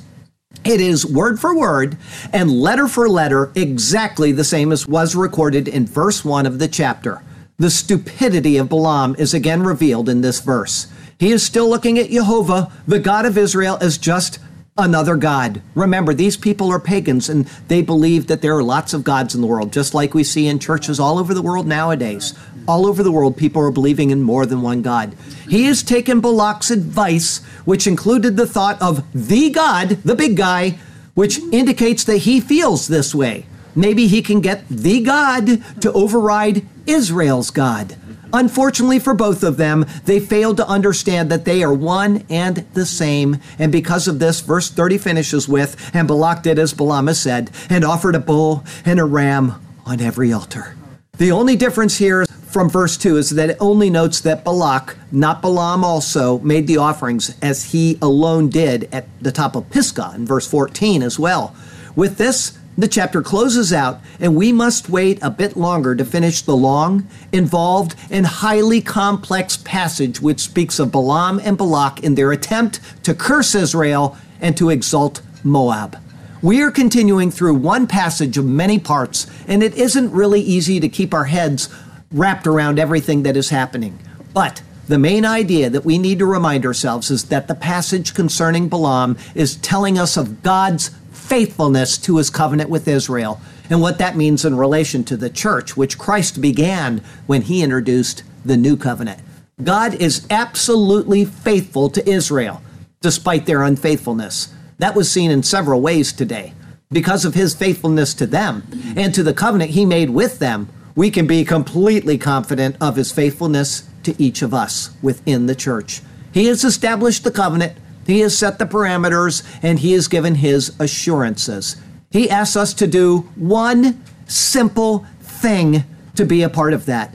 It is word for word and letter for letter exactly the same as was recorded in verse 1 of the chapter. The stupidity of Balaam is again revealed in this verse. He is still looking at Jehovah, the God of Israel, as just another God. Remember, these people are pagans and they believe that there are lots of gods in the world, just like we see in churches all over the world nowadays. All over the world, people are believing in more than one God. He has taken Balak's advice, which included the thought of the God, the big guy, which indicates that he feels this way. Maybe he can get the God to override Israel's God. Unfortunately for both of them, they failed to understand that they are one and the same. And because of this, verse 30 finishes with, And Balak did as Balaam said, and offered a bull and a ram on every altar. The only difference here from verse 2 is that it only notes that Balak, not Balaam also, made the offerings as he alone did at the top of Pisgah in verse 14 as well. With this, the chapter closes out, and we must wait a bit longer to finish the long, involved, and highly complex passage which speaks of Balaam and Balak in their attempt to curse Israel and to exalt Moab. We are continuing through one passage of many parts, and it isn't really easy to keep our heads wrapped around everything that is happening. But The main idea that we need to remind ourselves is that the passage concerning Balaam is telling us of God's faithfulness to his covenant with Israel and what that means in relation to the church, which Christ began when he introduced the new covenant. God is absolutely faithful to Israel despite their unfaithfulness. That was seen in several ways today. Because of his faithfulness to them and to the covenant he made with them, we can be completely confident of his faithfulness to each of us within the church. He has established the covenant, he has set the parameters, and he has given his assurances. He asks us to do one simple thing to be a part of that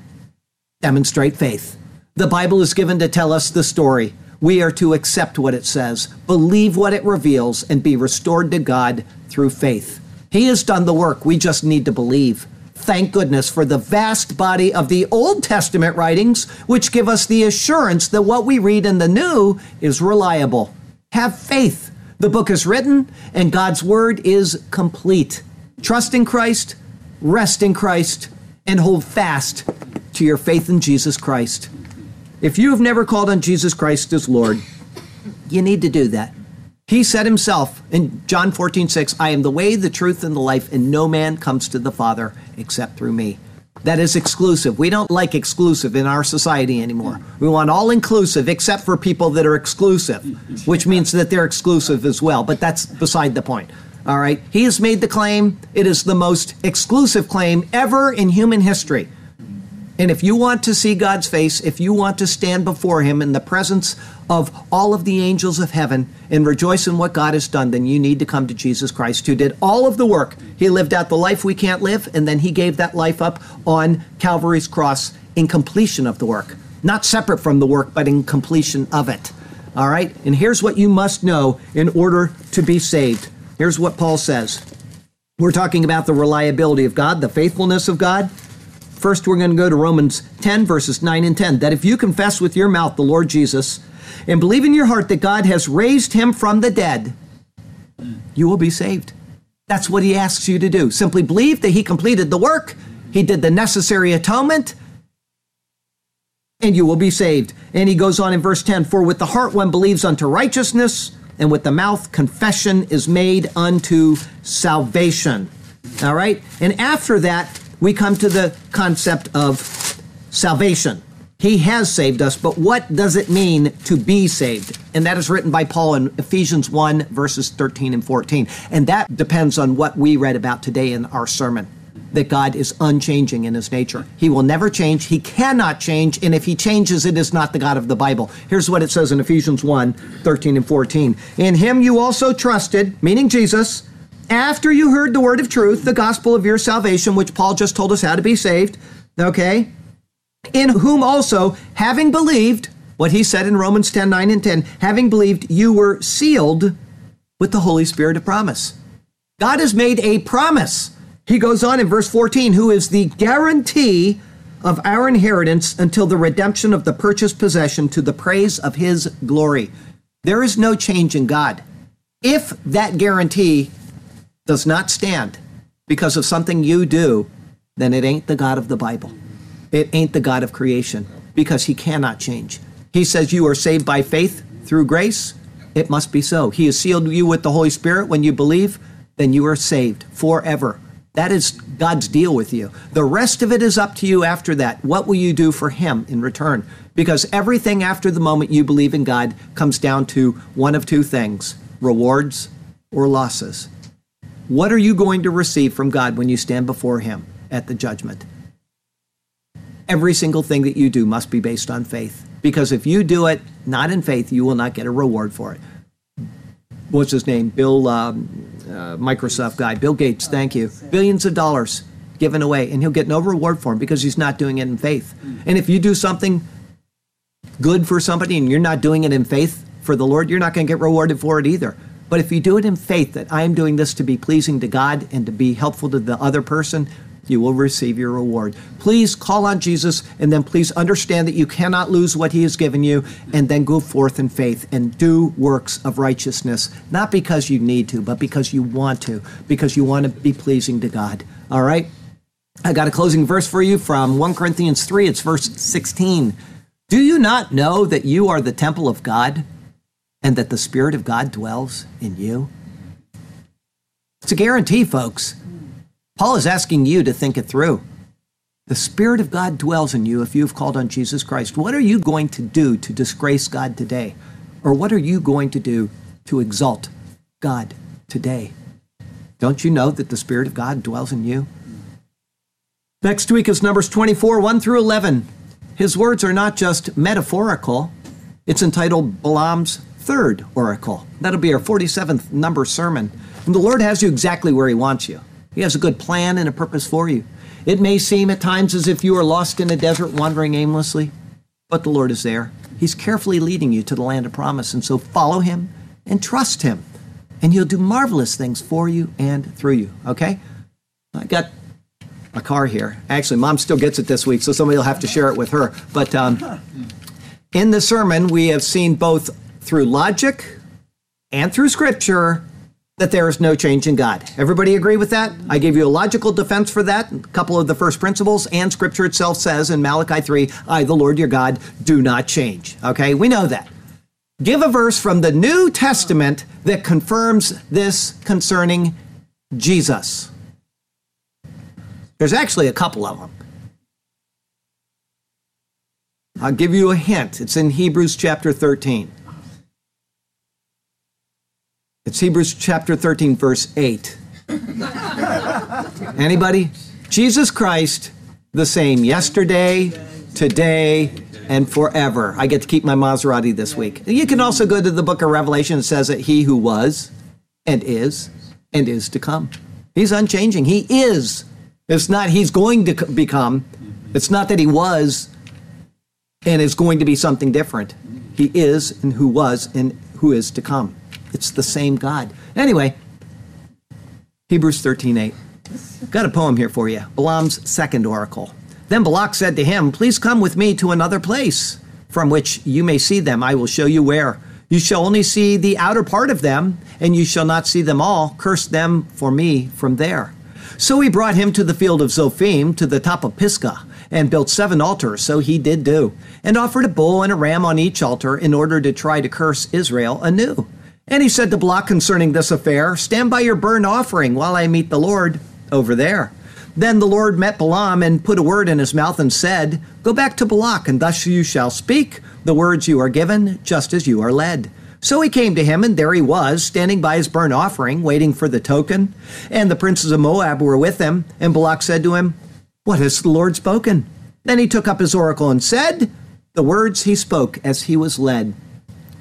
demonstrate faith. The Bible is given to tell us the story. We are to accept what it says, believe what it reveals, and be restored to God through faith. He has done the work. We just need to believe. Thank goodness for the vast body of the Old Testament writings, which give us the assurance that what we read in the New is reliable. Have faith. The book is written, and God's word is complete. Trust in Christ, rest in Christ, and hold fast to your faith in Jesus Christ. If you have never called on Jesus Christ as Lord, you need to do that. He said himself in John 14, 6, I am the way, the truth, and the life, and no man comes to the Father except through me. That is exclusive. We don't like exclusive in our society anymore. We want all inclusive except for people that are exclusive, which means that they're exclusive as well, but that's beside the point. All right? He has made the claim. It is the most exclusive claim ever in human history. And if you want to see God's face, if you want to stand before Him in the presence of all of the angels of heaven and rejoice in what God has done, then you need to come to Jesus Christ, who did all of the work. He lived out the life we can't live, and then He gave that life up on Calvary's cross in completion of the work. Not separate from the work, but in completion of it. All right? And here's what you must know in order to be saved. Here's what Paul says. We're talking about the reliability of God, the faithfulness of God. First, we're going to go to Romans 10, verses 9 and 10. That if you confess with your mouth the Lord Jesus and believe in your heart that God has raised him from the dead, you will be saved. That's what he asks you to do. Simply believe that he completed the work, he did the necessary atonement, and you will be saved. And he goes on in verse 10 For with the heart one believes unto righteousness, and with the mouth confession is made unto salvation. All right? And after that, we come to the concept of salvation. He has saved us, but what does it mean to be saved? And that is written by Paul in Ephesians 1, verses 13 and 14. And that depends on what we read about today in our sermon that God is unchanging in his nature. He will never change. He cannot change. And if he changes, it is not the God of the Bible. Here's what it says in Ephesians 1 13 and 14. In him you also trusted, meaning Jesus after you heard the word of truth, the gospel of your salvation, which Paul just told us how to be saved, okay? In whom also, having believed, what he said in Romans 10 9 and 10, having believed, you were sealed with the Holy Spirit of promise. God has made a promise. He goes on in verse 14, who is the guarantee of our inheritance until the redemption of the purchased possession to the praise of his glory. There is no change in God. If that guarantee does not stand because of something you do, then it ain't the God of the Bible. It ain't the God of creation because he cannot change. He says you are saved by faith through grace. It must be so. He has sealed you with the Holy Spirit when you believe, then you are saved forever. That is God's deal with you. The rest of it is up to you after that. What will you do for Him in return? Because everything after the moment you believe in God comes down to one of two things rewards or losses. What are you going to receive from God when you stand before Him at the judgment? Every single thing that you do must be based on faith. Because if you do it not in faith, you will not get a reward for it. What's his name? Bill, um, uh, Microsoft guy, Bill Gates, thank you. Billions of dollars given away, and he'll get no reward for him because he's not doing it in faith. And if you do something good for somebody and you're not doing it in faith for the Lord, you're not going to get rewarded for it either. But if you do it in faith that I am doing this to be pleasing to God and to be helpful to the other person, you will receive your reward. Please call on Jesus and then please understand that you cannot lose what he has given you and then go forth in faith and do works of righteousness, not because you need to, but because you want to, because you want to be pleasing to God. All right? I got a closing verse for you from 1 Corinthians 3. It's verse 16. Do you not know that you are the temple of God and that the Spirit of God dwells in you? It's a guarantee, folks. Paul is asking you to think it through. The Spirit of God dwells in you if you have called on Jesus Christ. What are you going to do to disgrace God today? Or what are you going to do to exalt God today? Don't you know that the Spirit of God dwells in you? Next week is Numbers 24, 1 through 11. His words are not just metaphorical, it's entitled Balaam's third oracle. That'll be our 47th number sermon. And the Lord has you exactly where He wants you. He has a good plan and a purpose for you. It may seem at times as if you are lost in a desert wandering aimlessly, but the Lord is there. He's carefully leading you to the land of promise. And so follow Him and trust Him, and He'll do marvelous things for you and through you. Okay? I got a car here. Actually, Mom still gets it this week, so somebody will have to share it with her. But um, in the sermon, we have seen both through logic and through Scripture that there is no change in God. Everybody agree with that? I gave you a logical defense for that, a couple of the first principles, and Scripture itself says in Malachi 3, I, the Lord your God, do not change. Okay, we know that. Give a verse from the New Testament that confirms this concerning Jesus. There's actually a couple of them. I'll give you a hint. It's in Hebrews chapter 13. It's Hebrews chapter 13, verse 8. Anybody? Jesus Christ, the same yesterday, today, and forever. I get to keep my Maserati this week. You can also go to the book of Revelation. It says that he who was and is and is to come. He's unchanging. He is. It's not he's going to become. It's not that he was and is going to be something different. He is and who was and who is to come. It's the same God. Anyway, Hebrews 13 8. Got a poem here for you. Balaam's second oracle. Then Balak said to him, Please come with me to another place from which you may see them. I will show you where. You shall only see the outer part of them, and you shall not see them all. Curse them for me from there. So he brought him to the field of Zophim, to the top of Pisgah, and built seven altars. So he did do, and offered a bull and a ram on each altar in order to try to curse Israel anew. And he said to Balak concerning this affair, Stand by your burnt offering while I meet the Lord over there. Then the Lord met Balaam and put a word in his mouth and said, Go back to Balak, and thus you shall speak the words you are given, just as you are led. So he came to him, and there he was, standing by his burnt offering, waiting for the token. And the princes of Moab were with him. And Balak said to him, What has the Lord spoken? Then he took up his oracle and said, The words he spoke as he was led.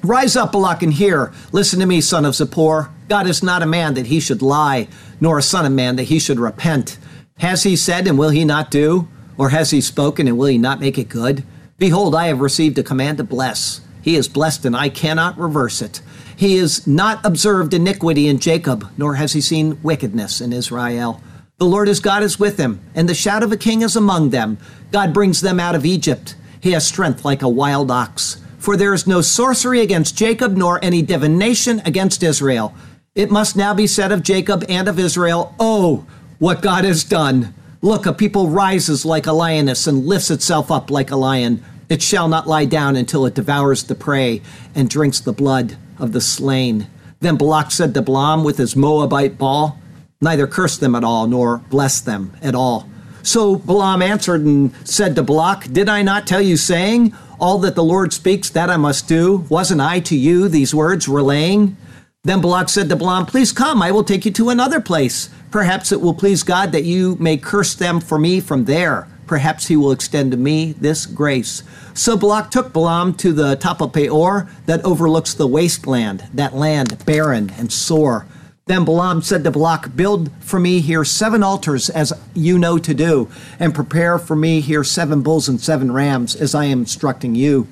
Rise up, Balak, and hear. Listen to me, son of Zippor. God is not a man that he should lie, nor a son of man that he should repent. Has he said, and will he not do? Or has he spoken, and will he not make it good? Behold, I have received a command to bless. He is blessed, and I cannot reverse it. He has not observed iniquity in Jacob, nor has he seen wickedness in Israel. The Lord his God is with him, and the shout of a king is among them. God brings them out of Egypt. He has strength like a wild ox. For there is no sorcery against Jacob, nor any divination against Israel. It must now be said of Jacob and of Israel, Oh, what God has done! Look, a people rises like a lioness and lifts itself up like a lion. It shall not lie down until it devours the prey and drinks the blood of the slain. Then Balak said to Balaam with his Moabite bawl, Neither curse them at all, nor bless them at all. So Balaam answered and said to Balak, Did I not tell you, saying, all that the Lord speaks, that I must do. Wasn't I to you these words relaying? Then Balak said to Balaam, Please come, I will take you to another place. Perhaps it will please God that you may curse them for me from there. Perhaps he will extend to me this grace. So Balak took Balaam to the top of Peor that overlooks the wasteland, that land barren and sore. Then Balaam said to Balak, Build for me here seven altars as you know to do, and prepare for me here seven bulls and seven rams as I am instructing you.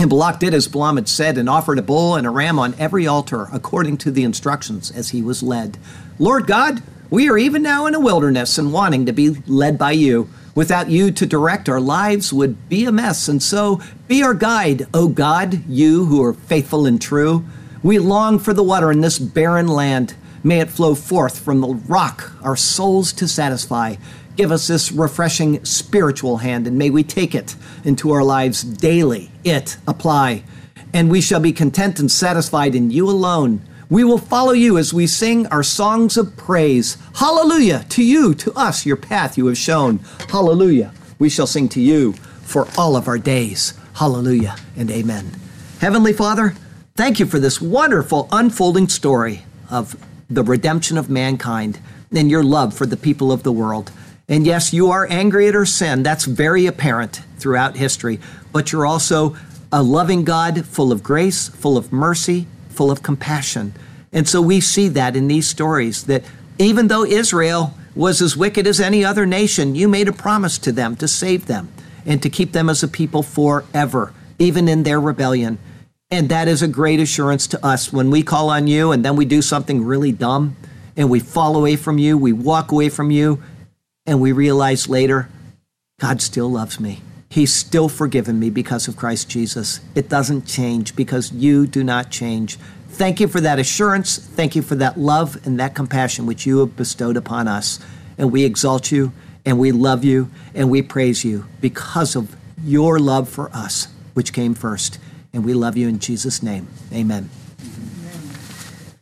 And Balak did as Balaam had said and offered a bull and a ram on every altar according to the instructions as he was led. Lord God, we are even now in a wilderness and wanting to be led by you. Without you to direct our lives would be a mess. And so be our guide, O God, you who are faithful and true. We long for the water in this barren land. May it flow forth from the rock, our souls to satisfy. Give us this refreshing spiritual hand, and may we take it into our lives daily. It apply. And we shall be content and satisfied in you alone. We will follow you as we sing our songs of praise. Hallelujah to you, to us, your path you have shown. Hallelujah. We shall sing to you for all of our days. Hallelujah and amen. Heavenly Father, thank you for this wonderful unfolding story of the redemption of mankind and your love for the people of the world. And yes, you are angry at our sin. That's very apparent throughout history. But you're also a loving God, full of grace, full of mercy, full of compassion. And so we see that in these stories that even though Israel was as wicked as any other nation, you made a promise to them to save them and to keep them as a people forever, even in their rebellion. And that is a great assurance to us when we call on you and then we do something really dumb and we fall away from you, we walk away from you, and we realize later, God still loves me. He's still forgiven me because of Christ Jesus. It doesn't change because you do not change. Thank you for that assurance. Thank you for that love and that compassion which you have bestowed upon us. And we exalt you and we love you and we praise you because of your love for us, which came first. And we love you in Jesus' name. Amen.